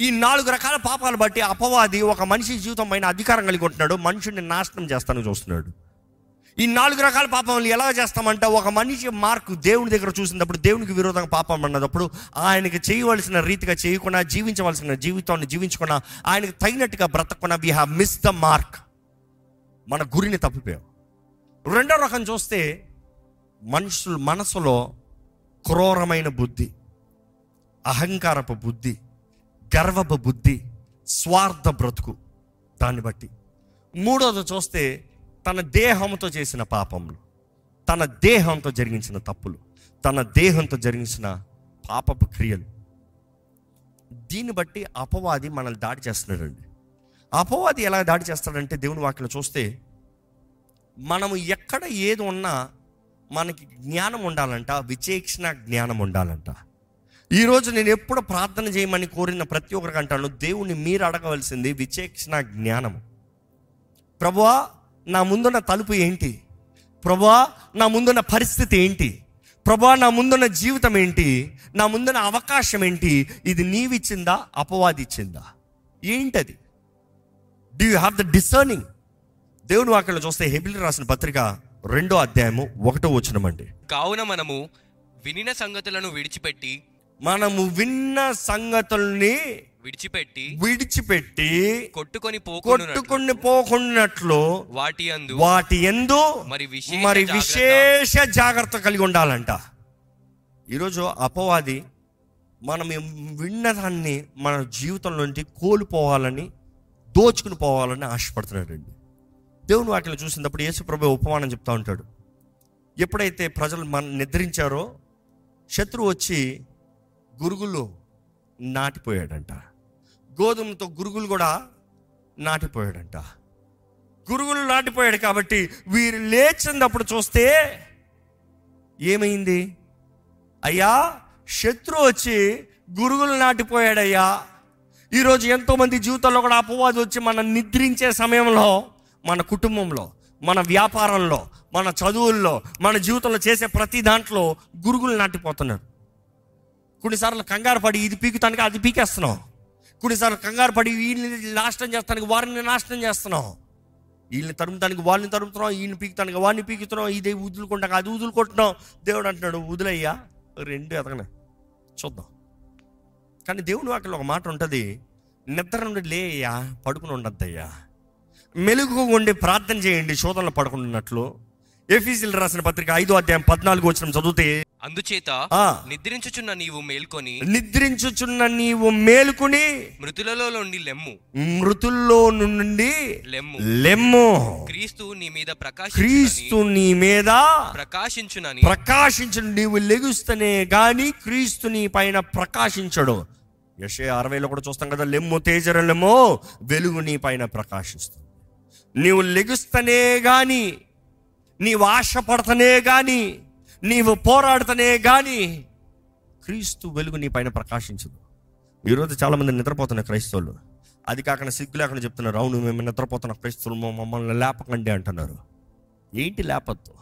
ఈ నాలుగు రకాల పాపాలు బట్టి అపవాది ఒక మనిషి జీవితం పైన అధికారం కలిగి ఉంటున్నాడు మనుషుని నాశనం చేస్తాను చూస్తున్నాడు. ఈ నాలుగు రకాల పాపములు ఎలా చేస్తామంటే ఒక మనిషి మార్కు దేవుని దగ్గర చూసినప్పుడు దేవునికి విరోధంగా పాపం అన్నప్పుడు ఆయనకి చేయవలసిన రీతిగా చేయకుండా జీవించవలసిన జీవితాన్ని జీవించకుండా ఆయనకు తగినట్టుగా బ్రతకకుండా we have miss the mark మన గురిని తప్పిపోయాం. రెండో రకం చూస్తే మనుషులు మనసులో క్రూరమైన బుద్ధి అహంకారపు బుద్ధి గర్వపు బుద్ధి స్వార్థ బ్రతుకు దాన్ని బట్టి. మూడోది చూస్తే తన దేహంతో చేసిన పాపములు తన దేహంతో జరిగించిన తప్పులు తన దేహంతో జరిగించిన పాపపు క్రియలు. దీన్ని బట్టి అపవాది మనల్ని దాడి చేస్తున్నాడండి. అపవాది ఎలా దాడి చేస్తాడంటే దేవుని వాక్యం చూస్తే మనము ఎక్కడ ఏది ఉన్నా మనకి జ్ఞానం ఉండాలంట విచేక్షణ జ్ఞానం ఉండాలంట. ఈరోజు నేను ఎప్పుడు ప్రార్థన చేయమని కోరిన ప్రతి ఒక్కరికి అంటాను దేవుణ్ణి మీరు అడగవలసింది విచేక్షణ జ్ఞానం ప్రభువా నా ముందున్న తలుపు ఏంటి? ప్రభువా నా ముందున్న పరిస్థితి ఏంటి? ప్రభా నా ముందున్న జీవితం ఏంటి? నా ముందున్న అవకాశం ఏంటి? ఇది నీవిచ్చిందా? అపవాది ఇచ్చిందా ఏంటది? Do you have the discerning దేవుని వాక్యంలో చూస్తే హెబిల్ రాసిన పత్రిక రెండో అధ్యాయము ఒకటో వచనమండి. కావున మనము వినిన సంగతులను విడిచిపెట్టి మనము విన్న సంగతుల్ని విడిచిపెట్టి విడిచిపెట్టి కొట్టుకొని కొట్టుకుని పోకున్నట్లు వాటి అందు వాటి ఎందు మరి విశేష మరి. విశేష జాగ్రత్త కలిగి ఉండాలంట. ఈరోజు అపవాది మనం విన్నదాన్ని మన జీవితంలో నుంచి కోల్పోవాలని దోచుకుని పోవాలని ఆశపడుతున్నాడండి. దేవుని వాటిని చూసినప్పుడు యేసు ప్రభు ఉపమానం చెప్తా ఉంటాడు. ఎప్పుడైతే ప్రజలు మన నిద్రించారో శత్రువు వచ్చి గురుగులు నాటిపోయాడంట. గోధుమతో గురుగులు కూడా నాటిపోయాడంట. గురుగులు నాటిపోయాడు కాబట్టి వీరు లేచినప్పుడు చూస్తే ఏమైంది? అయ్యా శత్రువు వచ్చి గురుగులు నాటిపోయాడయ్యా. ఈరోజు ఎంతోమంది జీవితంలో కూడా అపవాది వచ్చి మనం నిద్రించే సమయంలో మన కుటుంబంలో మన వ్యాపారంలో మన చదువుల్లో మన జీవితంలో చేసే ప్రతి దాంట్లో గురుగులు నాటిపోతున్నారు. కొన్నిసార్లు కంగారు పడి ఇది పీకుతానికి అది పీకేస్తున్నాం. కొన్నిసార్లు కంగారు పడి వీళ్ళని నాశనం చేస్తానికి వారిని నాశనం చేస్తున్నాం. వీళ్ళని తరుముతానికి వాళ్ళని తరుముతున్నాం వీళ్ళని పీకుతానికి వాడిని పీకుతున్నాం ఇదే వదులుకుంటాక అది వదులుకుంటున్నాం. దేవుడు అంటున్నాడు వదిలయ్యా రెండు ఎదగనే? చూద్దాం. కానీ దేవుని వాటిలో ఒక మాట ఉంటుంది నిద్ర నుండి లేయ్యా పడుకుని ఉండద్దయ్యా. మెలుగు ఉండి ప్రార్థన చేయండి శోధనలు పడుకున్నట్లు ఎఫీసీలు రాసిన పత్రిక ఐదో అధ్యాయం పద్నాలుగు వచ్చిన చదివితే అందుచేత. నిద్రించుచున్న నీవు మేల్కొని నిద్రించుచున్న నీవు మేలుకుని మృతులలో నుండి లెమ్ము. మృతుల్లో నుండి లెమ్ము. లెమ్ము. క్రీస్తు నీ మీద క్రీస్తు ప్రకాశించునని నీ మీద ప్రకాశించునని ప్రకాశించడు. నీవు లెగుస్తనే గాని క్రీస్తు నీ పైన ప్రకాశించడు. యశే అరవైలో కూడా చూస్తాం కదా లెమ్ము తేజరలెమ్మో వెలుగు నీ పైన ప్రకాశిస్తుంది. నీవు లెగుస్తనే గాని నీవు ఆశపడతనే గాని నీవు పోరాడుతనే కానీ క్రీస్తు వెలుగు నీ పైన ప్రకాశించదు. ఈరోజు చాలామంది మంది క్రైస్తవులు. అది కాకుండా సిగ్గు లేకుండా చెప్తున్నారు అవును మేము నిద్రపోతున్న క్రైస్తవులు మమ్మల్ని లేపకండి అంటున్నారు. ఏంటి లేపద్దు?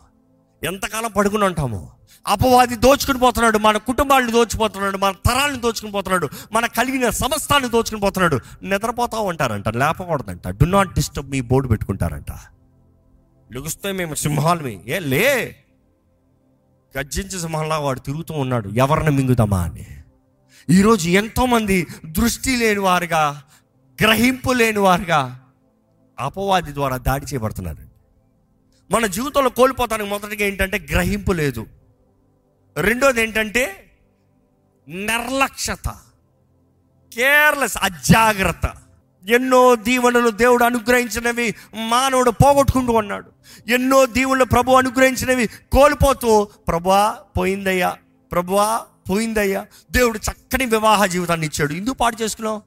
ఎంతకాలం పడుకుని ఉంటాము? అపవాది దోచుకుని పోతున్నాడు మన కుటుంబాలను దోచుకుపోతున్నాడు మన తరాలను దోచుకుని పోతున్నాడు మన కలిగిన సమస్తాన్ని దోచుకుని పోతున్నాడు. నిద్రపోతా ఉంటారంట లేపకూడదంట. Do not disturb me board పెట్టుకుంటారంట. లెగుస్తే మేము సింహాలమే. ఏ లే! గర్జించే సింహంలా వాడు తిరుగుతూ ఉన్నాడు ఎవరిని మింగుదామా అని. ఈరోజు ఎంతోమంది దృష్టి లేని వారుగా గ్రహింపు లేని వారుగా అపవాది ద్వారా దాడి చేయబడుతున్నారు. మన జీవితంలో కోల్పోతానికి మొదటిగా ఏంటంటే గ్రహింపు లేదు. రెండోది ఏంటంటే నిర్లక్ష్యత కేర్లెస్ అజాగ్రత్త. ఎన్నో దీవెనలు దేవుడు అనుగ్రహించినవి మానవుడు పోగొట్టుకుంటూ ఉన్నాడు. ఎన్నో దీవులు ప్రభు అనుగ్రహించినవి కోల్పోతూ ప్రభువా పోయిందయ్యా ప్రభువా పోయిందయ్యా దేవుడు చక్కని వివాహ జీవితాన్ని ఇచ్చాడు. ఎందుకు పాటు చేసుకున్నావు?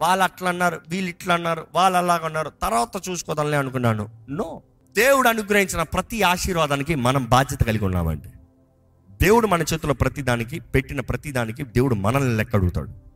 వాళ్ళు అట్లా అన్నారు వీళ్ళు ఇట్లా అన్నారు వాళ్ళు అలాగ తర్వాత చూసుకోదాంలే అనుకున్నాను. నో దేవుడు అనుగ్రహించిన ప్రతి ఆశీర్వాదానికి మనం బాధ్యత కలిగి ఉన్నామండి. దేవుడు మన చేతిలో ప్రతి దానికి పెట్టిన ప్రతి దానికి దేవుడు మనల్ని లెక్క అడుగుతాడు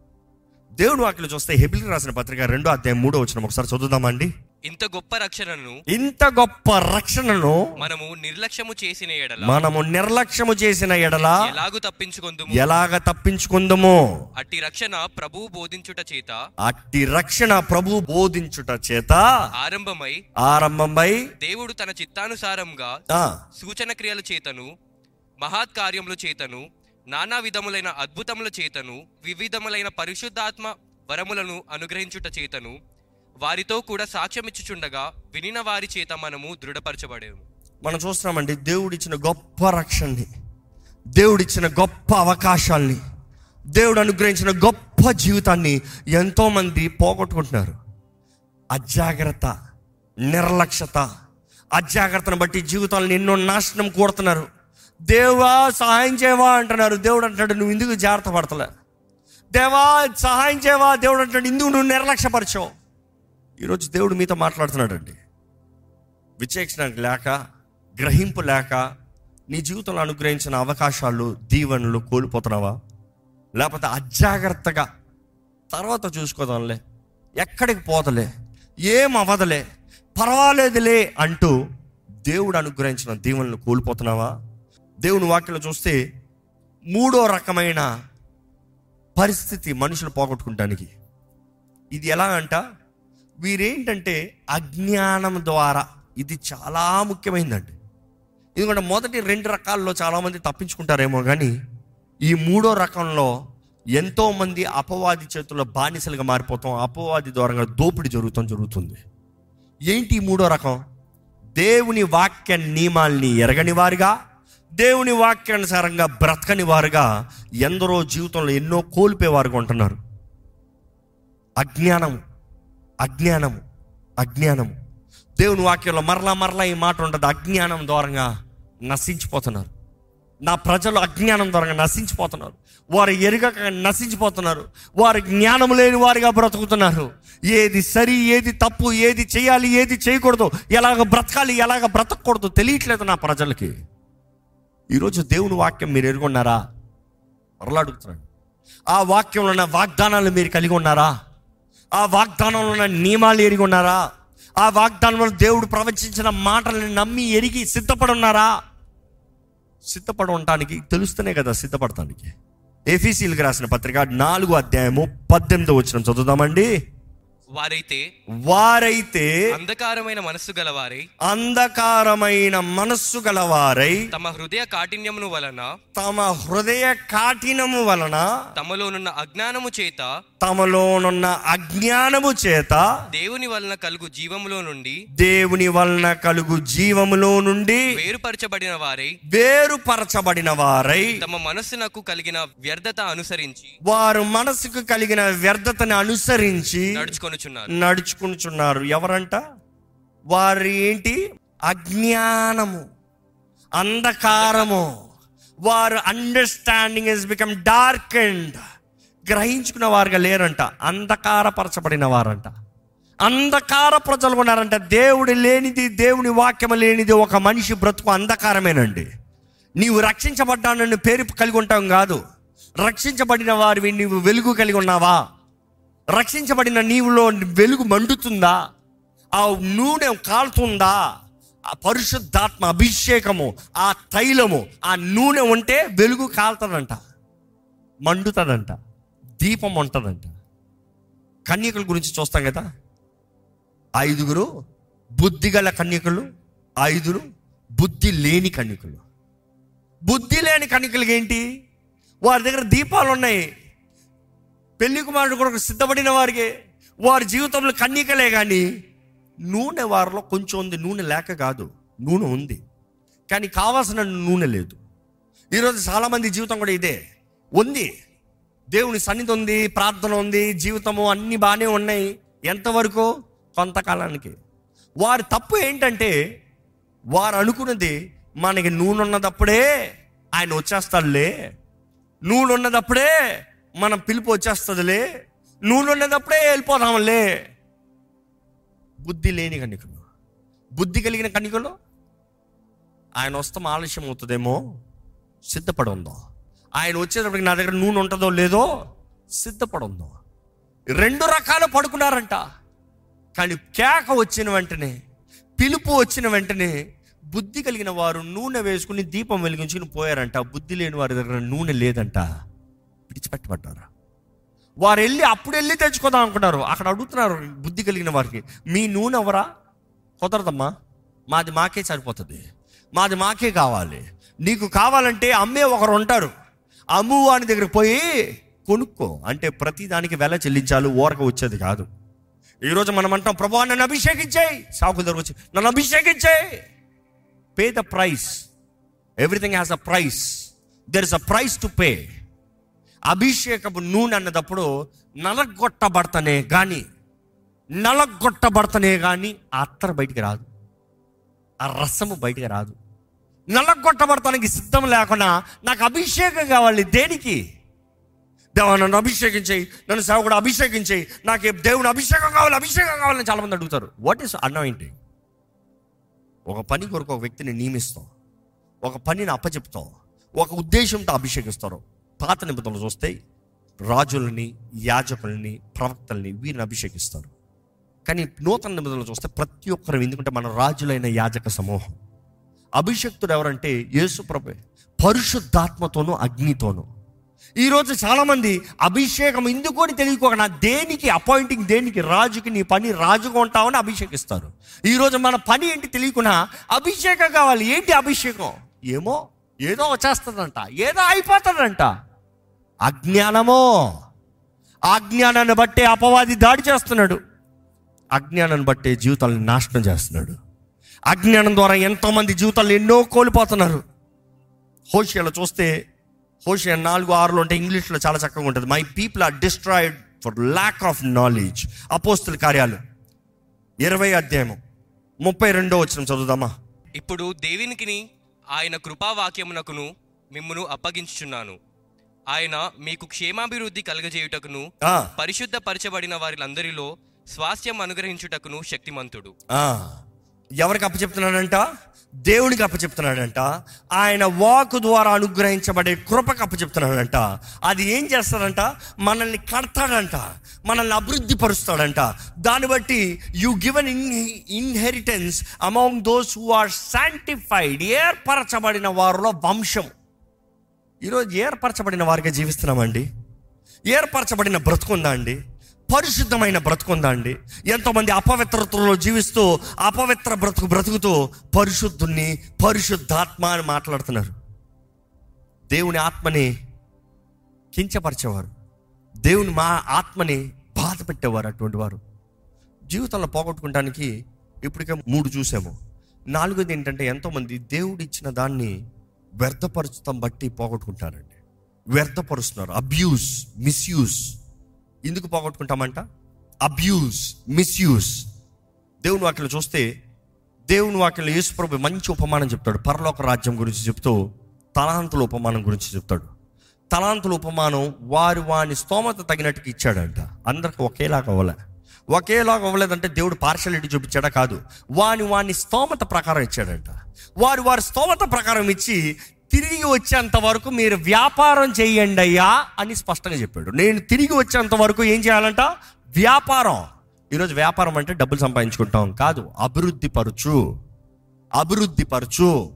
దేవుడు వాక్యలో చూస్తే హెబిల్ రాసిన పత్రిక రెండో అధ్యాయం మూడో వచ్చిన ఒకసారి చదువుదామండి. ఇంత గొప్ప రక్షణను ఇంత గొప్ప రక్షణను మనము నిర్లక్ష్యము చేసిన ఎడల మనము నిర్లక్ష్యము చేసిన ఎడల ఎలాగు తప్పించుకొందుము? ఎలాగ తప్పించుకుందమో? అట్టి రక్షణ ప్రభువు బోధించుట చేత అట్టి రక్షణ ప్రభు బోధించుట చేత ఆరంభమై ఆరంభమై దేవుడు తన చిత్తానుసారంగా సూచన క్రియల చేతను మహత్ కార్యముల చేతను నానా విధములైన అద్భుతముల చేతను వివిధములైన పరిశుద్ధాత్మ వరములను అనుగ్రహించుట చేతను వారితో కూడా సాక్ష్యమిచ్చుచుండగా వినిన వారి చేత మనము దృఢపరచబడేము. మనం చూస్తున్నామండి దేవుడిచ్చిన గొప్ప రక్షణని దేవుడిచ్చిన గొప్ప అవకాశాల్ని దేవుడు అనుగ్రహించిన గొప్ప జీవితాన్ని ఎంతోమంది పోగొట్టుకుంటున్నారు. అజాగ్రత్త నిర్లక్ష్యత అజాగ్రత్తను బట్టి జీవితాలను ఎన్నో నాశనం కోరుతున్నారు. దేవా సహాయం చేయవా అంటున్నారు. దేవుడు అంటాడు నువ్వు ఎందుకు జాగ్రత్త పడతలే? దేవా సహాయం చేయవా? దేవుడు అంటాడు ఇందుకు నువ్వు నిర్లక్ష్యపరచవు. ఈరోజు దేవుడు మీతో మాట్లాడుతున్నాడు అండి విచేక్షణ లేక గ్రహింపు లేక నీ జీవితంలో అనుగ్రహించిన అవకాశాలు దీవెనలు కోల్పోతున్నావా? లేకపోతే అజాగ్రత్తగా తర్వాత చూసుకోదాంలే. ఎక్కడికి పోతలే? ఏం అవదలే పర్వాలేదులే అంటూ దేవుడు అనుగ్రహించిన దీవెనలు కోల్పోతున్నావా? దేవుని వాక్యంలో చూస్తే మూడో రకమైన పరిస్థితి మనుషులు పోగొట్టుకుంటానికి. ఇది ఎలా అంట? వీరేంటంటే అజ్ఞానం ద్వారా. ఇది చాలా ముఖ్యమైనదండి ఎందుకంటే మొదటి రెండు రకాల్లో చాలామంది తప్పించుకుంటారేమో కానీ ఈ మూడో రకంలో ఎంతోమంది అపవాది చేతుల్లో బానిసలుగా మారిపోతాం అపవాది ద్వారా దోపిడీ జరుగుతాం జరుగుతుంది. ఏంటి ఈ మూడో రకం? దేవుని వాక్య నియమాల్ని ఎరగని వారిగా దేవుని వాక్యానుసారంగా బ్రతకని వారుగా ఎందరో జీవితంలో ఎన్నో కోల్పోయేవారుగా ఉంటున్నారు. అజ్ఞానము అజ్ఞానము అజ్ఞానము. దేవుని వాక్యంలో మరలా మరలా ఈ మాట ఉంటుంది అజ్ఞానం ద్వారంగా నశించిపోతున్నారు. నా ప్రజలు అజ్ఞానం ద్వారా నశించిపోతున్నారు. వారు ఎరుగక నశించిపోతున్నారు. వారు జ్ఞానం లేని వారిగా బ్రతుకుతున్నారు. ఏది సరి ఏది తప్పు ఏది చేయాలి ఏది చేయకూడదు ఎలాగ బ్రతకాలి ఎలాగ బ్రతకూడదు తెలియట్లేదు నా ప్రజలకి. ఈరోజు దేవుని వాక్యం మీరు ఎరుగున్నారా మరలాడుగుతున్నాను ఆ వాక్యంలో ఉన్న వాగ్దానాలు మీరు కలిగి ఉన్నారా? ఆ వాగ్దానంలో ఉన్న నియమాలు ఎరిగి ఉన్నారా? ఆ వాగ్దానంలో దేవుడు ప్రవచించిన మాటలను నమ్మి ఎరిగి సిద్ధపడున్నారా సిద్ధపడ సిద్ధపడి ఉండటానికి తెలుస్తూనే కదా సిద్ధపడటానికి. ఎఫీసీలకు రాసిన పత్రిక నాలుగు అధ్యాయము పద్దెనిమిది వచ్చిన చదువుదామండి. వారైతే వారైతే అంధకారమైన మనస్సు గలవారై అంధకారమైన మనస్సు గలవారై తమ హృదయ కాఠిన్యమును వలన తమ హృదయ కాఠినము వలన తమలోనున్న అజ్ఞానము చేత తమలోనున్న అజ్ఞానము చేత దేవుని వలన కలుగు జీవములో నుండి దేవుని వలన కలుగు జీవములో నుండి వేరుపరచబడిన వారై వేరుపరచబడిన వారై తమ మనస్సునకు కలిగిన వ్యర్థత అనుసరించి వారు మనసుకు కలిగిన వ్యర్థతని అనుసరించి నడుచుకొనుచున్నారు నడుచుకుంటున్నారు. ఎవరంట? వారు ఏంటి? అజ్ఞానము అంధకారము. వారు understanding is become dark and గ్రహించుకున్న వారుగా లేరంట. అంధకారపరచబడిన వారంట. అంధకార ప్రజలు ఉన్నారంట. దేవుడు లేనిది దేవుని వాక్యము లేనిది ఒక మనిషి బ్రతుకు అంధకారమేనండి. నీవు రక్షించబడ్డానని పేరు కలిగి ఉంటాం కాదు. రక్షించబడిన వారివి నీవు వెలుగు కలిగి ఉన్నావా? రక్షించబడిన నీవులో వెలుగు మండుతుందా? ఆ నూనె కాలుతుందా? ఆ పరిశుద్ధాత్మ అభిషేకము ఆ తైలము ఆ నూనె ఉంటే వెలుగు కాలుతుందంట మండుతుందంట దీపం ఉంటుందంట. కన్యకల గురించి చూస్తాం కదా? ఐదుగురు బుద్ధిగల కన్యకలు ఐదురు బుద్ధి లేని కన్యకలు. బుద్ధి లేని కన్యకలకి ఏంటి? వారి దగ్గర దీపాలు ఉన్నాయి. పెళ్ళి కుమారుడు కొరకు సిద్ధపడిన వారికి వారి జీవితంలో కన్యకలే కానీ నూనె వారిలో కొంచెం ఉంది. నూనె లేక కాదు. నూనె ఉంది. కానీ కావాల్సిన నూనె లేదు. ఈరోజు చాలామంది జీవితం కూడా ఇదే. ఉంది. దేవుని సన్నిధి ఉంది ప్రార్థన ఉంది జీవితము అన్నీ బాగానే ఉన్నాయి. ఎంతవరకు? కొంతకాలానికి. వారి తప్పు ఏంటంటే వారు అనుకున్నది మనకి నూనె ఉన్నదప్పుడే ఆయన వచ్చేస్తాడులే. నూనె ఉన్నదప్పుడే మనం పిలుపు వచ్చేస్తుందిలే. నూనె ఉండేటప్పుడే వెళ్ళిపోదాంలే. బుద్ధి లేని కన్నికలు బుద్ధి కలిగిన కన్నికలు ఆయన వస్తాం ఆలస్యం అవుతుందేమో? సిద్ధపడి ఉందో ఆయన వచ్చేటప్పటికి నా దగ్గర నూనె ఉంటుందో లేదో సిద్ధపడి ఉందో రెండు రకాలు పడుకున్నారంట. కానీ కేక వచ్చిన వెంటనే పిలుపు వచ్చిన వెంటనే బుద్ధి కలిగిన వారు నూనె వేసుకుని దీపం వెలిగించుకుని పోయారంట. బుద్ధి లేని వారి దగ్గర నూనె లేదంట. విడిచిపెట్టబడ్డారా వారు వెళ్ళి అప్పుడు వెళ్ళి తెచ్చుకోదాం అనుకున్నారు. అక్కడ అడుగుతున్నారు బుద్ధి కలిగిన వారికి మీ నూనె ఎవరా? కుదరదమ్మా. మాది మాకే సరిపోతుంది. మాది మాకే కావాలి. నీకు కావాలంటే అమ్మే ఒకరు ఉంటారు. అమ్ము వాని దగ్గరికి పోయి కొనుక్కో. అంటే ప్రతి దానికి వెల చెల్లించాలి ఊరక వచ్చేది కాదు. ఈరోజు మనం అంటాం ప్రభు నన్ను అభిషేకించాయి. సాకుల దగ్గర వచ్చి నన్ను అభిషేకించాయి. Pay the price everything has a price there is a price to pay అభిషేకపు నూనె అన్నదప్పుడు నలగొట్టబడతనే కానీ నలగొట్టబడతనే కానీ ఆ అత్తర బయటికి రాదు. ఆ రసము బయటికి రాదు. నలగొట్టబడతానికి సిద్ధం లేకుండా నాకు అభిషేకం కావాలి దేనికి? దేవా నన్ను అభిషేకించేయి నన్ను సేవకుడు అభిషేకించేయి నాకు దేవుని అభిషేకం కావాలి అభిషేకం కావాలని చాలామంది అడుగుతారు. వాట్ ఈస్ అనాయింటింగ్ ఒక పని కొరకు ఒక వ్యక్తిని నియమిస్తాం. ఒక పనిని అప్పచెప్తాం. ఒక ఉద్దేశంతో అభిషేకిస్తారు పాత నిబంధనలు చూస్తే రాజులని యాజకుల్ని ప్రవక్తల్ని వీరిని అభిషేకిస్తారు. కానీ నూతన నిబంధనలు చూస్తే ప్రతి ఒక్కరు ఎందుకంటే మన రాజులైన యాజక సమూహం. అభిషక్తుడు ఎవరంటే యేసు ప్రభు పరిశుద్ధాత్మతోనూ అగ్నితోనూ. ఈరోజు చాలామంది అభిషేకం ఎందుకు అని తెలియకోకుండా దేనికి అపాయింటింగ్ దేనికి రాజుకి నీ పని రాజుగా ఉంటావని అభిషేకిస్తారు. ఈరోజు మన పని ఏంటి తెలియకుండా అభిషేకం కావాలి. ఏంటి అభిషేకం? ఏమో ఏదో వచ్చేస్తుందంట ఏదో అయిపోతుందంట. అజ్ఞానమో. అజ్ఞానాన్ని బట్టే అపవాది దాడి చేస్తున్నాడు. అజ్ఞానాన్ని బట్టే జీవితాలను నాశనం చేస్తున్నాడు. అజ్ఞానం ద్వారా ఎంతోమంది జీవితాలు ఎన్నో కోల్పోతున్నారు. హోషియాలో చూస్తే హోషియా నాలుగు ఆరులో ఉంటే ఇంగ్లీష్లో చాలా చక్కగా ఉంటుంది. My people are destroyed for lack of knowledge అపోస్తుల కార్యాలు. ఇరవై అధ్యాయము. ముప్పై రెండో వచ్చిన చదువుదామా? ఇప్పుడు దేవునికిని ఆయన కృపావాక్యమునకును మిమ్మును అప్పగించుచున్నాను. ఆయన మీకు క్షేమాభివృద్ధి కలగజేయుటకును పరిశుద్ధ పరచబడిన వారిలందరిలో స్వాస్థ్యం అనుగ్రహించుటకును శక్తిమంతుడు. ఎవరికి అప్పచెప్తున్నాడంట? దేవునికి అప్పచెప్తున్నాడంట. ఆయన వాక్ ద్వారా అనుగ్రహించబడే కృపకు అప్పచెప్తున్నాడంట. అది ఏం చేస్తాడంట? మనల్ని కడతాడంట. మనల్ని అభివృద్ధి పరుస్తాడంట దాన్ని బట్టి you given in inheritance among those who are sanctified ఏర్పరచబడిన వారిలో వంశం. ఈరోజు ఏర్పరచబడిన వారిగా జీవిస్తున్నామండి. ఏర్పరచబడిన బ్రతుకుందా అండి? పరిశుద్ధమైన బ్రతుకుందా అండి? ఎంతోమంది అపవిత్రతలో జీవిస్తూ అపవిత్ర బ్రతుకు బ్రతుకుతూ పరిశుద్ధుణ్ణి పరిశుద్ధాత్మ అని మాట్లాడుతున్నారు. దేవుని ఆత్మని కించపరిచేవారు. దేవుని మా ఆత్మని బాధ పెట్టేవారు అటువంటి వారు. జీవితంలో పోగొట్టుకోవడానికి ఇప్పటికే మూడు చూసాము. నాలుగోది ఏంటంటే ఎంతోమంది దేవుడు ఇచ్చిన దాన్ని వ్యర్థపరచడం బట్టి పోగొట్టుకుంటారండి. వ్యర్థపరుస్తున్నారు. అబ్యూస్ మిస్యూస్ ఎందుకు పోగొట్టుకుంటామంట? అబ్యూస్ మిస్యూస్ దేవుని వాక్యం చూస్తే దేవుని వాక్యలో యేసుప్రభు మంచి ఉపమానం చెప్తాడు. పరలోక రాజ్యం గురించి చెప్తూ తలాంతుల ఉపమానం గురించి చెప్తాడు. తలాంతుల ఉపమానం వారి వాని స్తోమత తగినట్టుగా ఇచ్చాడంట. అందరికి ఒకేలాగా అవ్వలే. ఒకేలాగా అవ్వలేదంటే దేవుడు పార్షాలిటీ చూపించాడా కాదు. వాని వాని స్తోమత ప్రకారం ఇచ్చాడంట. వారు వారి స్తోమత ప్రకారం ఇచ్చి తిరిగి వచ్చేంత వరకు మీరు వ్యాపారం చేయండి అయ్యా అని స్పష్టంగా చెప్పాడు. నేను తిరిగి వచ్చేంత వరకు ఏం చేయాలంట? వ్యాపారం. ఈరోజు వ్యాపారం అంటే డబ్బులు సంపాదించుకుంటాం కాదు. అభివృద్ధి పరచు. అభివృద్ధి పరచు.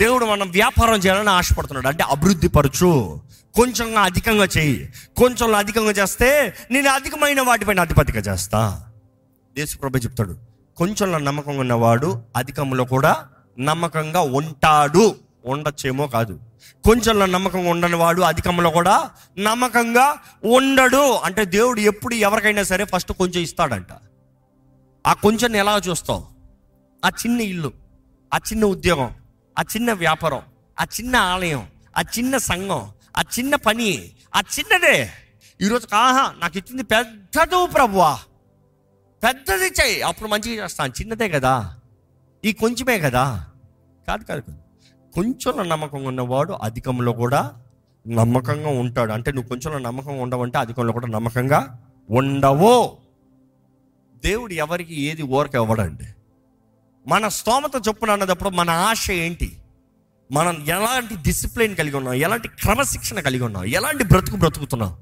దేవుడు మనం వ్యాపారం చేయాలని ఆశపడుతున్నాడు. అంటే అభివృద్ధి పరచు. కొంచెంగా అధికంగా చెయ్యి కొంచెంలో అధికంగా చేస్తే నేను అధికమైన వాటిపైన అధిపతిగా చేస్తా. దేశప్రభ చెప్తాడు కొంచెంలో నమ్మకంగా ఉన్నవాడు అధికంలో కూడా నమ్మకంగా ఉంటాడు. ఉండొచ్చేమో కాదు. కొంచెంలో నమ్మకంగా ఉండని వాడు అధికంలో కూడా నమ్మకంగా ఉండడు. అంటే దేవుడు ఎప్పుడు ఎవరికైనా సరే ఫస్ట్ కొంచెం ఇస్తాడంట. ఆ కొంచెం ఎలా చూస్తావు? ఆ చిన్న ఇల్లు ఆ చిన్న ఉద్యోగం ఆ చిన్న వ్యాపారం ఆ చిన్న ఆలయం ఆ చిన్న సంఘం ఆ చిన్న పని ఆ చిన్నదే. ఈరోజు ఆహా నాకు ఇచ్చింది పెద్దదు ప్రభువా. పెద్దది చెయ్యి. అప్పుడు మంచిగా చేస్తాను. చిన్నదే కదా. ఈ కొంచెమే కదా. కాదు కాదు కాదు. కొంచెంలో నమ్మకంగా ఉన్నవాడు అధికంలో కూడా నమ్మకంగా ఉంటాడు. అంటే నువ్వు కొంచెంలో నమ్మకంగా ఉండవంటే అధికంలో కూడా నమ్మకంగా ఉండవు. దేవుడు ఎవరికి ఏది ఓరక ఇవ్వడండి. మన స్తోమత చొప్పున అన్నదప్పుడు మన ఆశ ఏంటి? మనం ఎలాంటి డిసిప్లిన్ కలిగి ఉన్నాం? ఎలాంటి క్రమశిక్షణ కలిగి ఉన్నాం? ఎలాంటి బ్రతుకు బ్రతుకుతున్నాం?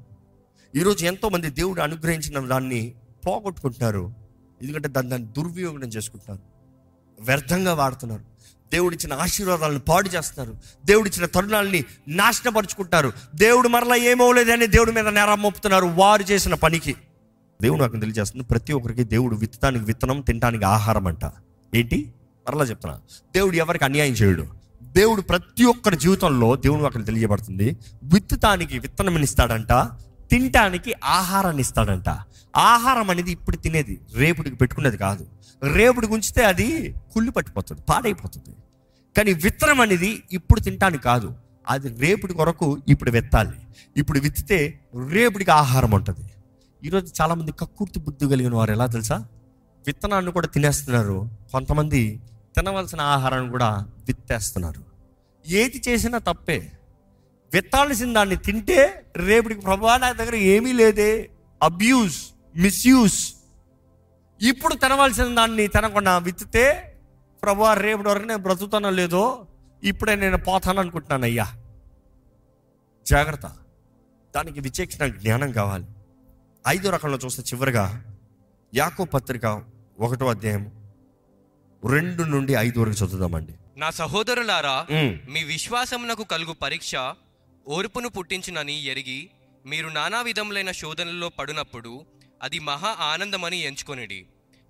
ఈరోజు ఎంతోమంది దేవుడు అనుగ్రహించిన దాన్ని పోగొట్టుకుంటున్నారు. ఎందుకంటే దాన్ని దాన్ని దుర్వినియోగం చేసుకుంటున్నారు. వ్యర్థంగా వాడుతున్నారు. దేవుడిచ్చిన ఆశీర్వాదాలను పాడు చేస్తున్నారు. దేవుడిచ్చిన తరుణాలని నాశనపరుచుకుంటారు దేవుడు మరలా ఏమవలేదని దేవుడి మీద నేరం మోపుతున్నారు. వారు చేసిన పనికి. దేవుడు నాకు తెలియజేస్తుంది ప్రతి ఒక్కరికి దేవుడు విత్తడానికి విత్తనం తినడానికి ఆహారం అంట. ఏంటి? మరలా చెప్తున్నా. దేవుడు ఎవరికి అన్యాయం చేయడు. దేవుడు ప్రతి ఒక్కరి జీవితంలో దేవుడు అక్కడ తెలియబడుతుంది విత్తుతానికి విత్తనం ఇస్తాడంట తినటానికి ఆహారాన్ని ఇస్తాడంట. ఆహారం అనేది ఇప్పుడు తినేది రేపుడికి పెట్టుకునేది కాదు. రేపుడికి ఉంచితే అది కుళ్ళు పట్టిపోతుంది పాడైపోతుంది. కానీ విత్తనం అనేది ఇప్పుడు తినటానికి కాదు. అది రేపుడి కొరకు ఇప్పుడు విత్తాలి. ఇప్పుడు విత్తితే రేపుడికి ఆహారం ఉంటుంది. ఈరోజు చాలామంది కక్కుర్తి బుద్ధి కలిగిన వారు ఎలా తెలుసా? విత్తనాన్ని కూడా తినేస్తున్నారు. కొంతమంది తినవలసిన ఆహారాన్ని కూడా విత్తేస్తున్నారు. ఏది చేసినా తప్పే. విత్తాల్సిన దాన్ని తింటే రేపటికి ప్రభా నా దగ్గర ఏమీ లేదే. అబ్యూస్ మిస్యూస్ ఇప్పుడు తినవలసిన దాన్ని తినకుండా విత్తితే ప్రభు రేపటి వరకు నేను బ్రతుకుతానో లేదో ఇప్పుడే నేను పోతాను అనుకుంటున్నాను అయ్యా. జాగ్రత్త. దానికి విచేక్షణ జ్ఞానం కావాలి. ఐదో రకంలో చూస్తే చివరిగా యాకో పత్రిక ఒకటో అధ్యాయం రెండు నుండి ఐదు వరకు చదువుదామండి. నా సహోదరులారా. మీ విశ్వాసమునకు కలుగు పరీక్ష ఓర్పును పుట్టించునని ఎరిగి మీరు నానా విధములైన శోధనల్లో పడినప్పుడు అది మహా ఆనందమని ఎంచుకొనిడి.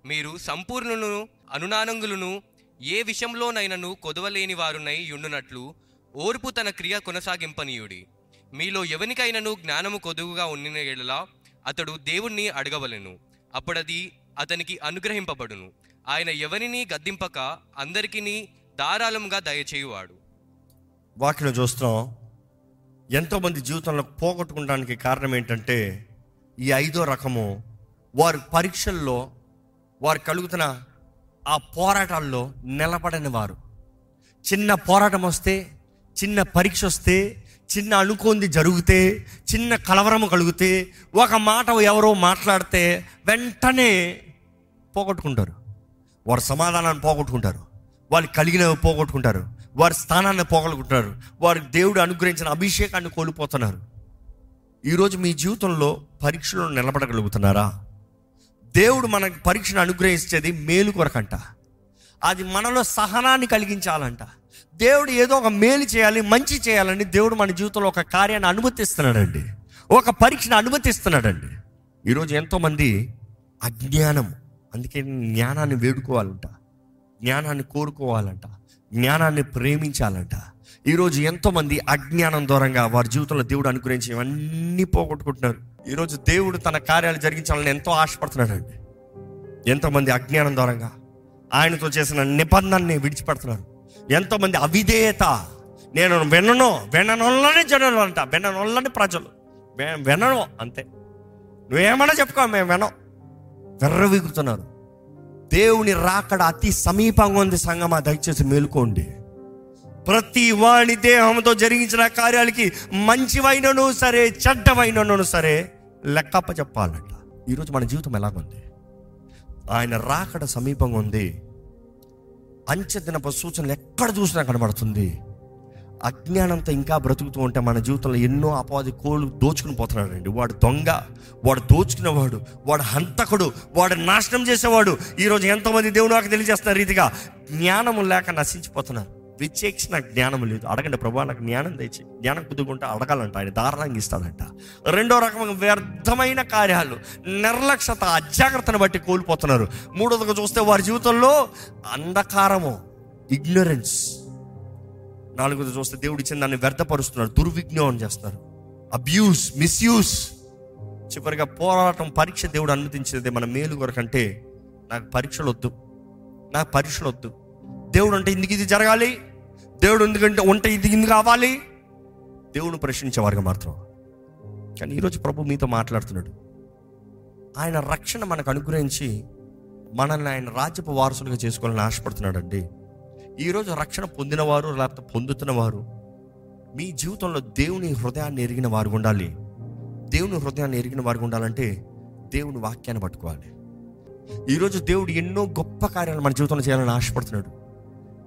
మీరు సంపూర్ణులను అనునానంగులను ఏ విషయంలోనైనను కొదవలేని వారునై యుండునట్లు ఓర్పు తన క్రియ కొనసాగింపనీయుడి. మీలో ఎవనికైనను జ్ఞానము కొదువుగా ఉండిన ఎడల అతడు దేవుణ్ణి అడగవలెను. అప్పుడది అతనికి అనుగ్రహింపబడును. ఆయన ఎవరిని గద్దింపక అందరికీ ధారాళంగా దయచేయువాడు. వాక్యం చూస్తున్నాం. ఎంతోమంది జీవితంలో పోగొట్టుకోవడానికి కారణం ఏంటంటే ఈ ఐదో రకము వారు పరీక్షల్లో వారు కలుగుతున్న ఆ పోరాటాల్లో నిలబడని వారు. చిన్న పోరాటం వస్తే చిన్న పరీక్ష వస్తే చిన్న అనుకోంది జరిగితే చిన్న కలవరం కలిగితే ఒక మాట ఎవరో మాట్లాడితే వెంటనే పోగొట్టుకుంటారు. వారు సమాధానాన్ని పోగొట్టుకుంటారు. వాళ్ళు కలిగినవి పోగొట్టుకుంటారు. వారి స్థానాన్ని పోగొట్టుకుంటారు. వారి దేవుడు అనుగ్రహించిన అభిషేకాన్ని కోల్పోతున్నారు. ఈరోజు మీ జీవితంలో పరీక్షలో నిలబడగలుగుతున్నారా? దేవుడు మనకి పరీక్షను అనుగ్రహించేది మేలు కొరకంట. అది మనలో సహనాన్ని కలిగించాలంట. దేవుడు ఏదో ఒక మేలు చేయాలి మంచి చేయాలని దేవుడు మన జీవితంలో ఒక కార్యాన్ని అనుమతిస్తున్నాడండి. ఒక పరీక్షను అనుమతిస్తున్నాడండి. ఈరోజు ఎంతోమంది అజ్ఞానం అందుకే జ్ఞానాన్ని వేడుకోవాలంట. జ్ఞానాన్ని కోరుకోవాలంట. జ్ఞానాన్ని ప్రేమించాలంట. ఈరోజు ఎంతోమంది అజ్ఞానం దూరంగా వారి జీవితంలో దేవుడు అనుగ్రహించి ఇవన్నీ పోగొట్టుకుంటున్నారు. ఈరోజు దేవుడు తన కార్యాలు జరిగించాలని ఎంతో ఆశపడుతున్నాడండి. ఎంతోమంది అజ్ఞానం దూరంగా ఆయనతో చేసిన నిబంధనని విడిచిపెడుతున్నారు. ఎంతోమంది అవిధేయత నేను వినను విననొల్లని జనులు అంట విననొల్లని ప్రజలు. వె- వినను అంతే. నువ్వేమన్నా చెప్పుకో మేము వినం వెర్రవీగుతున్నారు. దేవుని రాకడ అతి సమీపంగా ఉంది సంగమా దయచేసి మేలుకోండి. ప్రతి వాణి దేహంతో జరిగించిన కార్యాలకి మంచివైనను సరే చెడ్డవైనను సరే లెక్కప్ప చెప్పాలంట. ఈరోజు మన జీవితం ఎలాగుంది? ఆయన రాకడ సమీపంగా ఉంది. అంచెదినప సూచనలు ఎక్కడ చూసినా కనబడుతుంది. అజ్ఞానంతో ఇంకా బ్రతుకుతూ ఉంటే మన జీవితంలో ఎన్నో అపవాది కోళ్ళు దోచుకుని పోతున్నాడండి. వాడు దొంగ వాడు దోచుకునేవాడు వాడు హంతకుడు వాడు నాశనం చేసేవాడు. ఈరోజు ఎంతోమంది దేవుడు నాకు తెలియజేస్తున్న రీతిగా జ్ఞానము లేక నశించిపోతున్నారు. విచేక్షణ జ్ఞానం లేదు. అడగండి ప్రభా నాకు జ్ఞానం తెచ్చి జ్ఞానం కుదుకుంటే అడగాలంట ఆయన దారుణంగా ఇస్తాడంట. రెండో రకమైన వ్యర్థమైన కార్యాలు నిర్లక్ష్యత అజాగ్రత్తను బట్టి కోల్పోతున్నారు. మూడోదిగా చూస్తే వారి జీవితంలో అంధకారము ఇగ్నరెన్స్ నాలుగోది చూస్తే దేవుడు ఇచ్చిన దాన్ని వ్యర్థపరుస్తున్నారు దుర్విజ్ఞానం చేస్తున్నారు. అబ్యూస్ మిస్యూస్ చివరిగా పోరాటం పరీక్ష దేవుడు అనుమతించినది మన మేలు కొరకంటే నాకు పరీక్షలు వద్దు. నాకు పరీక్షలు వద్దు. దేవుడు అంటే ఇందుకు ఇది జరగాలి. దేవుడు ఎందుకంటే ఉంటే ఇది ఇందు కావాలి దేవుడు ప్రశ్నించేవారుగా మాత్రం. కానీ ఈరోజు ప్రభు మీతో మాట్లాడుతున్నాడు. ఆయన రక్షణ మనకు అనుగ్రహించి మనల్ని ఆయన రాజ్యపు వారసులుగా చేసుకోవాలని ఆశపడుతున్నాడండి. ఈరోజు రక్షణ పొందినవారు లేకపోతే పొందుతున్నవారు మీ జీవితంలో దేవుని హృదయాన్ని ఎరిగిన వారు ఉండాలి. దేవుని హృదయాన్ని ఎరిగిన వారు ఉండాలంటే దేవుని వాక్యాన్ని పట్టుకోవాలి. ఈరోజు దేవుడు ఎన్నో గొప్ప కార్యాలు మన జీవితంలో చేయాలని ఆశపడుతున్నాడు.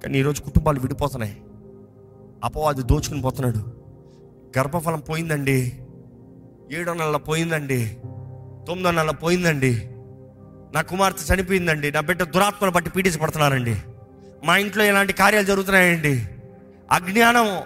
కానీ ఈరోజు కుటుంబాలు విడిపోతున్నాయి. అపవాది దోచుకుని పోతున్నాడు. గర్భఫలం పోయిందండి. ఏడో నెలల పోయిందండి. తొమ్మిదో నెలల పోయిందండి. నా కుమార్తె చనిపోయిందండి. నా బిడ్డ దురాత్మను బట్టి పీడించబడుతున్నారండి. మా ఇంట్లో ఇలాంటి కార్యాలు జరుగుతున్నాయండి. అజ్ఞానం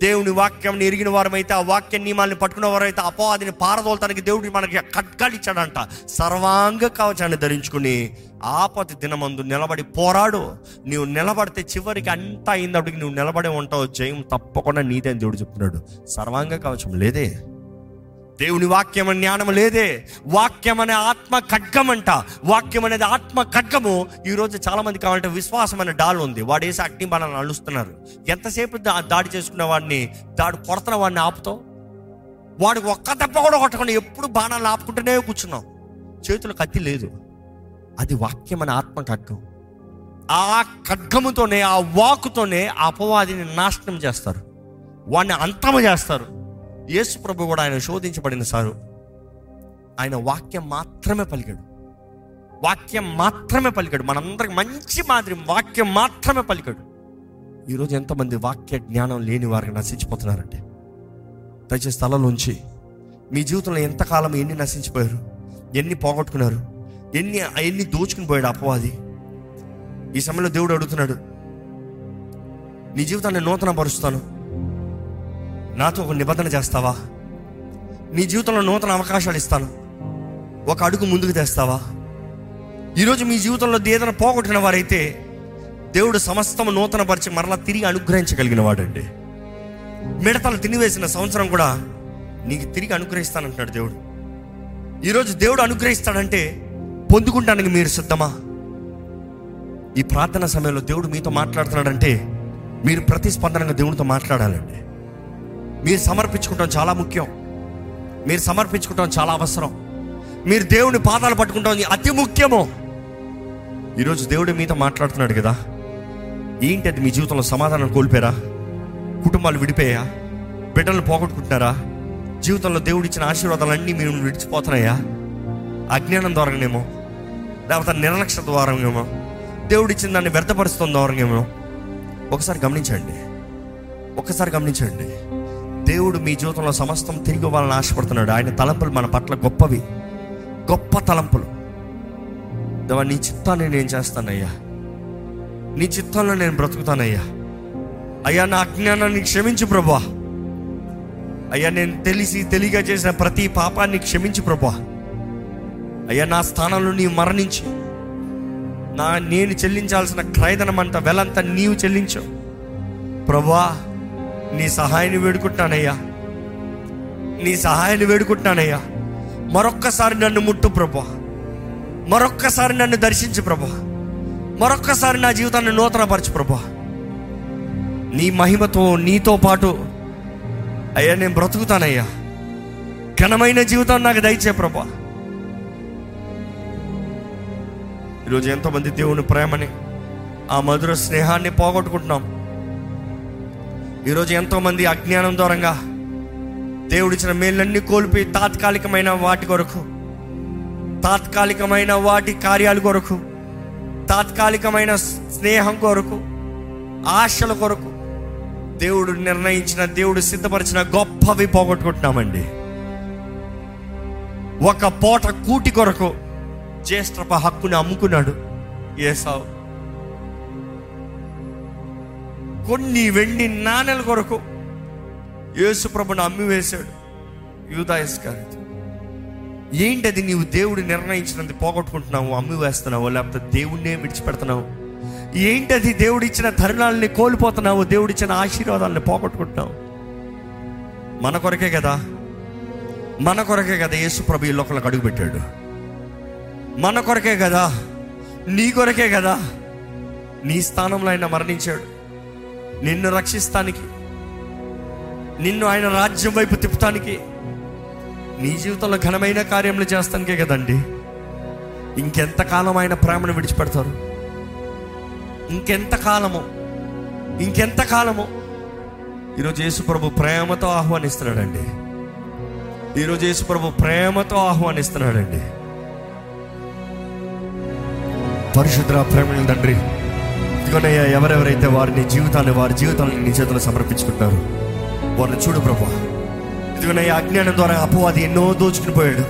దేవుని వాక్యం ఎరిగిన వారమైతే ఆ వాక్య నియమాల్ని పట్టుకున్న వారైతే అపవాదిని పారదోలటానికి దేవుడు మనకి ఖడ్గాలు ఇచ్చాడంట. సర్వాంగ కవచాన్ని ధరించుకుని ఆపతి దినమందు నిలబడి పోరాడు. నీవు నిలబడితే చివరికి అంతా అయిందప్పటికి నువ్వు నిలబడే ఉంటావు. జయం తప్పకుండా నీదే అని దేవుడు చెప్తున్నాడు. సర్వాంగ కవచం లేదే. దేవుని వాక్యం అనే జ్ఞానం లేదే. వాక్యం అనే ఆత్మ ఖడ్గం అంట వాక్యం అనేది ఆత్మ ఖడ్గము. ఈరోజు చాలామంది కావాలంటే విశ్వాసం అనే డాల్ ఉంది. వాడు వేసి అగ్ని బాణాలను అలుస్తున్నారు ఎంతసేపు దా- దాడి చేసుకున్న వాడిని దాడి కొడతన వాడిని ఆపుతావు? వాడికి ఒక్క దెబ్బ కూడా కొట్టకుండా ఎప్పుడు బాణాలు ఆపుకుంటూనే కూర్చున్నాం చేతులు కత్తి లేదు. అది వాక్యం అనే ఆత్మ ఖడ్గం. ఆ ఖడ్గముతోనే ఆ వాకుతోనే ఆ అపవాదిని నాశనం చేస్తారు. వాడిని అంతము చేస్తారు. యేసు ప్రభు కూడా ఆయన శోధించబడిన సారు. ఆయన వాక్యం మాత్రమే పలికాడు. వాక్యం మాత్రమే పలికాడు. మనందరికి మంచి మాదిరి వాక్యం మాత్రమే పలికాడు. ఈరోజు ఎంతమంది వాక్య జ్ఞానం లేని వారికి నశించిపోతున్నారంటే? దయచేసి స్థలంలోంచి మీ జీవితంలో ఎంతకాలం ఎన్ని నశించిపోయారు? ఎన్ని పోగొట్టుకున్నారు? ఎన్ని ఎన్ని దోచుకుని పోయాడు అపవాది? ఈ సమయంలో దేవుడు అడుగుతున్నాడు నీ జీవితాన్ని నూతన పరుస్తాను నాతో ఒక నిబంధన చేస్తావా? నీ జీవితంలో నూతన అవకాశాలు ఇస్తాను. ఒక అడుగు ముందుకు తెస్తావా? ఈరోజు మీ జీవితంలో ఏదైనా పోగొట్టిన వారైతే దేవుడు సమస్తం నూతన పరిచి మరలా తిరిగి అనుగ్రహించగలిగిన వాడండి మిడతలు తినివేసిన సంవత్సరం కూడా నీకు తిరిగి అనుగ్రహిస్తానంటున్నాడు దేవుడు. ఈరోజు దేవుడు అనుగ్రహిస్తాడంటే పొందుకుంటానికి మీరు సిద్ధమా? ఈ ప్రార్థన సమయంలో దేవుడు మీతో మాట్లాడుతున్నాడంటే మీరు ప్రతిస్పందనగా దేవునితో మాట్లాడాలండి. మీరు సమర్పించుకుంటాం చాలా ముఖ్యం. మీరు సమర్పించుకుంటాం చాలా అవసరం. మీరు దేవుని పాదాలు పట్టుకుంటాం అతి ముఖ్యము. ఈరోజు దేవుడు మీతో మాట్లాడుతున్నాడు కదా. ఏంటి అది మీ జీవితంలో సమాధానం కోల్పోయారా? కుటుంబాలు విడిపోయా బిడ్డలు పోగొట్టుకుంటున్నారా? జీవితంలో దేవుడిచ్చిన ఆశీర్వాదాలన్నీ మీరు విడిచిపోతున్నాయా? అజ్ఞానం ద్వారానేమో లేకపోతే నిర్లక్ష్య ద్వారానేమో దేవుడిచ్చిన దాన్ని వ్యర్థపరుస్తున్న ద్వారానేమో. ఒకసారి గమనించండి. ఒకసారి గమనించండి. దేవుడు మీ జీవితంలో సమస్తం తిరిగి ఇవ్వాలని ఆశపడుతున్నాడు. ఆయన తలంపులు మన పట్ల గొప్పవి. గొప్ప తలంపులు. దేవా నీ చిత్తాన్ని నేను చేస్తానయ్యా? నీ చిత్తంలో నేను బ్రతుకుతానయ్యా. అయ్యా నా అజ్ఞానాన్ని క్షమించు ప్రభా అయ్యా నేను తెలిసి తెలియగా చేసిన ప్రతి పాపాన్ని క్షమించు ప్రభా అయ్యా నా స్థానంలో నీవు మరణించి. నా నేను చెల్లించాల్సిన క్రయదనమంతా వెలంతా నీవు చెల్లించు. ప్రభా నీ సహాయాన్ని వేడుకుంటానయ్యా. నీ సహాయాన్ని వేడుకుంటానయ్యా. మరొక్కసారి నన్ను ముట్టు ప్రభా. మరొక్కసారి నన్ను దర్శించు ప్రభా. మరొక్కసారి నా జీవితాన్ని నూతనపరచు ప్రభా. నీ మహిమతో నీతో పాటు అయ్యా నేను బ్రతుకుతానయ్యా. ఘనమైన జీవితం నాకు దయచే ప్రభా. ఈరోజు ఎంతోమంది దేవుని ప్రేమని ఆ మధుర స్నేహాన్ని పోగొట్టుకుంటున్నాం. ఈరోజు ఎంతోమంది అజ్ఞానం దూరంగా దేవుడిచ్చిన మేళ్ళన్నీ కోల్పోయి తాత్కాలికమైన వాటి కొరకు తాత్కాలికమైన వాటి కార్యాల కొరకు తాత్కాలికమైన స్నేహం కొరకు ఆశల కొరకు దేవుడు నిర్ణయించిన దేవుడు సిద్ధపరిచిన గొప్పవి పోగొట్టుకుంటున్నామండి. ఒక పూట కూటి కొరకు జ్యేష్ఠప హక్కుని అమ్ముకున్నాడు. ఏసావు కొన్ని వెండి నాణెల కొరకు యేసుప్రభుని అమ్మి వేశాడు యూదాయస్ గారి ఏంటది నీవు దేవుడు నిర్ణయించినది పోగొట్టుకుంటున్నావు అమ్మి వేస్తున్నావు లేకపోతే దేవుణ్ణే విడిచిపెడుతున్నావు? ఏంటది దేవుడు ఇచ్చిన తరుణాలని కోల్పోతున్నావు దేవుడు ఇచ్చిన ఆశీర్వాదాలని పోగొట్టుకుంటున్నావు? మన కొరకే కదా. మన కొరకే కదా యేసు ప్రభు ఈ లోకంలోకి అడుగుపెట్టాడు. మన కొరకే కదా. నీ కొరకే కదా. నీ స్థానంలో ఆయన మరణించాడు. నిన్ను రక్షిస్తానికి నిన్ను ఆయన రాజ్యం వైపు తిప్పటానికి నీ జీవితంలో ఘనమైన కార్యములు చేస్తానికే కదండి. ఇంకెంతకాలం ఆయన ప్రేమను విడిచిపెడతారు? ఇంకెంత కాలము ఇంకెంత కాలము ఈరోజు యేసుప్రభు ప్రేమతో ఆహ్వానిస్తున్నాడండి. ఈరోజు యేసుప్రభు ప్రేమతో ఆహ్వానిస్తున్నాడండి. పరిశుద్ర ప్రేమ తండ్రి ఇదిగోనయ్యా ఎవరెవరైతే వారిని జీవితాన్ని వారి జీవితాన్ని నీ చేతులు సమర్పించుకుంటారు వారిని చూడు ప్రభా ఇదిగోనయ్యా అజ్ఞానం ద్వారా అపవాది ఎన్నో దోచుకుని పోయాడు.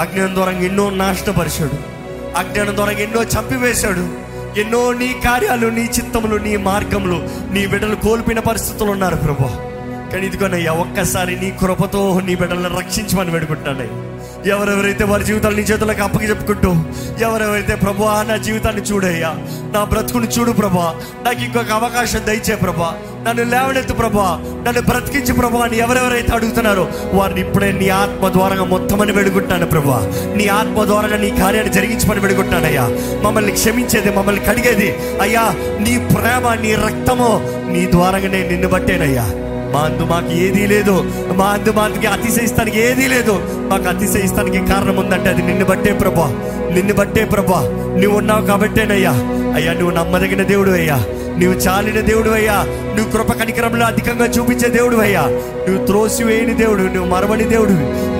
అజ్ఞానం ద్వారా ఎన్నో నాశనపరిచాడు. అజ్ఞానం ద్వారా ఎన్నో చంపివేశాడు. ఎన్నో నీ కార్యాలు నీ చిత్తములు నీ మార్గములు నీ బిడ్డలు కోల్పోయిన పరిస్థితులు ఉన్నారు ప్రభా కానీ ఇదిగోనయ్యా ఒక్కసారి నీ కృపతో నీ బిడ్డలను రక్షించమని వేడుకుంటానయ్యా ఎవరెవరైతే వారి జీవితాలు నీ చేతులకు అప్పగి చెప్పుకుంటూ ఎవరెవరైతే ప్రభు నా జీవితాన్ని చూడయ్యా నా బ్రతుకుని చూడు ప్రభా నాకు ఇంకొక అవకాశం దయచే ప్రభా నన్ను లేవనెత్తు ప్రభా నన్ను బ్రతికించి ప్రభా అని ఎవరెవరైతే అడుగుతున్నారో వారిని ఇప్పుడే నీ ఆత్మ ద్వారంగా మొత్తం అని వేడుకుంటాను ప్రభా. నీ ఆత్మ ద్వారంగా నీ కార్యాన్ని జరిగించమని వేడుకుంటానయ్యా మమ్మల్ని క్షమించేది మమ్మల్ని కడిగేది అయ్యా నీ ప్రేమ నీ రక్తము నీ ద్వారంగానే నిన్ను బట్టేనయ్యా. మా అందు మాకు ఏదీ లేదు. మా అందు మాకి అతిశయిస్తానికి ఏదీ లేదు. మాకు అతిశయిస్తానికి కారణం ఉందంటే అది నిన్ను బట్టే ప్రభా. నిన్ను బట్టే ప్రభా. నువ్వు ఉన్నావు కాబట్టేనయ్యా. అయ్యా నువ్వు నమ్మదగిన దేవుడు అయ్యా. నువ్వు చాలిన దేవుడు అయ్యా. నువ్వు కృప కనికరంలో అధికంగా చూపించే దేవుడు అయ్యా. నువ్వు త్రోసివేయని దేవుడు నువ్వు మరవని దేవుడు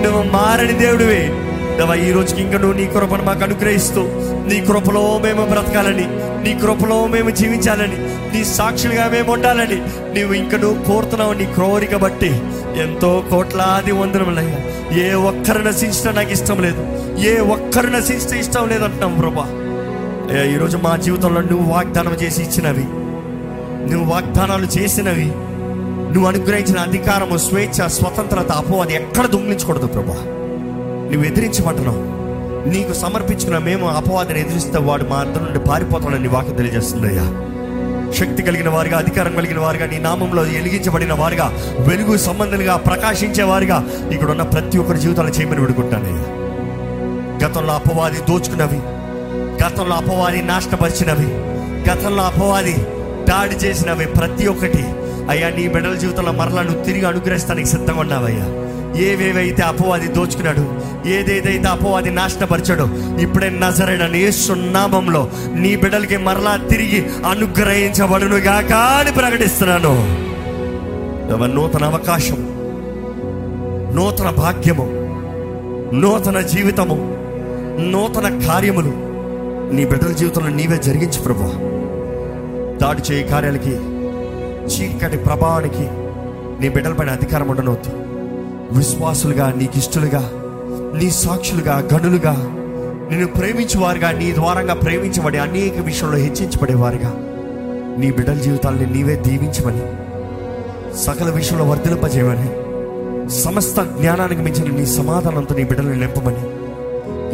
నువ్వు మారని దేవుడువే. దేవా ఈ రోజుకి ఇంకా నువ్వు నీ కృపను మాకు అనుగ్రహిస్తూ నీ కృపలో మేము బ్రతకాలని నీ కృపలో మేము జీవించాలని నీ సాక్షులుగా మేము ఉండాలని నీవు ఇంకా నువ్వు కోరుతున్నావు నీ క్రోరిక బట్టి. ఎంతో కోట్లాది వందనములయ్యా. ఏ ఒక్కరు నశించడం నాకు ఇష్టం లేదు. ఏ ఒక్కరు నశించడం ఇష్టం లేదు అంటున్నాం ప్రభా. అయ్యా ఈరోజు మా జీవితంలో నువ్వు వాగ్దానం చేసి ఇచ్చినవి. నువ్వు వాగ్దానాలు చేసినవి. నువ్వు అనుగ్రహించిన అధికారము స్వేచ్ఛ స్వతంత్రత అపో అది ఎక్కడ దొంగిలించకూడదు ప్రభా. నువ్వు ఎదిరించమంటున్నావు నీకు సమర్పించుకున్న మేము అపవాదిని ఎదిరిస్తే వాడు మా అందరి నుండి పారిపోతాడని నీ వాక్యం తెలియజేస్తుందయ్యా శక్తి కలిగిన వారుగా అధికారం కలిగిన వారుగా నీ నామంలో ఎలిగించబడిన వారుగా వెలుగు సంబంధులుగా ప్రకాశించే వారుగా ఇక్కడ ఉన్న ప్రతి ఒక్కరి జీవితాలు చేయమని విడుకుంటానయ్యా గతంలో అపవాది దోచుకున్నవి గతంలో అపవాది నాశనపరిచినవి గతంలో అపవాది దాడి చేసినవి ప్రతి ఒక్కటి. అయ్యా నీ బిడ్డల జీవితంలో మరలా నువ్వు తిరిగి అనుగ్రహిస్తానికి సిద్ధంగా ఉన్నావయ్యా. ఏవేవైతే అపవాది దోచుకున్నాడు ఏదేదైతే అపవాది నాశనపరిచాడో ఇప్పుడే నజరైన సున్నామంలో నీ బిడ్డలకి మరలా తిరిగి అనుగ్రహించబడును గాక అని ప్రకటిస్తున్నాను. నూతన అవకాశం నూతన భాగ్యము నూతన జీవితము నూతన కార్యములు నీ బిడ్డల జీవితంలో నీవే జరిగించు ప్రభు దాడి చేయి కార్యాలకి చీకటి ప్రభావానికి నీ బిడ్డలపైన అధికారం ఉండనవద్దు విశ్వాసులుగా నీకు ఇష్టలుగా నీ సాక్షులుగా గనులుగా నిన్ను ప్రేమించేవారుగా నీ ద్వారంగా ప్రేమించబడి అనేక విషయంలో హెచ్చించబడేవారుగా. నీ బిడ్డల జీవితాల్ని నీవే దీవించమని సకల విషయంలో వర్ధింపజేయమని సమస్త జ్ఞానానికి మించిన నీ సమాధానంతో నీ బిడ్డలను నింపమని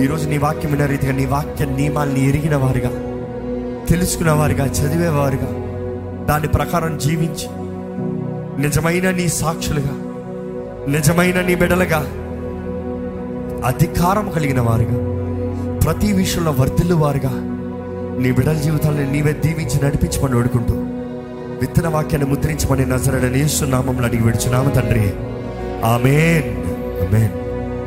ఈరోజు నీ వాక్యం విన్న రీతిగా నీ వాక్య నియమాల్ని ఎరిగిన వారుగా తెలుసుకునేవారుగా చదివేవారుగా దాని ప్రకారం జీవించి నిజమైన నీ సాక్షులుగా నిజమైన నీ బిడలుగా అధికారం కలిగిన వారుగా ప్రతి విషయంలో వర్తిల్లు వారుగా నీ బిడల జీవితాలను నీవే దీవించి నడిపించమని వేడుకుంటూ విత్తన వాక్యాన్ని ముద్రించమని నజరడని నామంలో అడిగి విడుచున్నాము తండ్రి. ఆమెన్. ఆమెన్.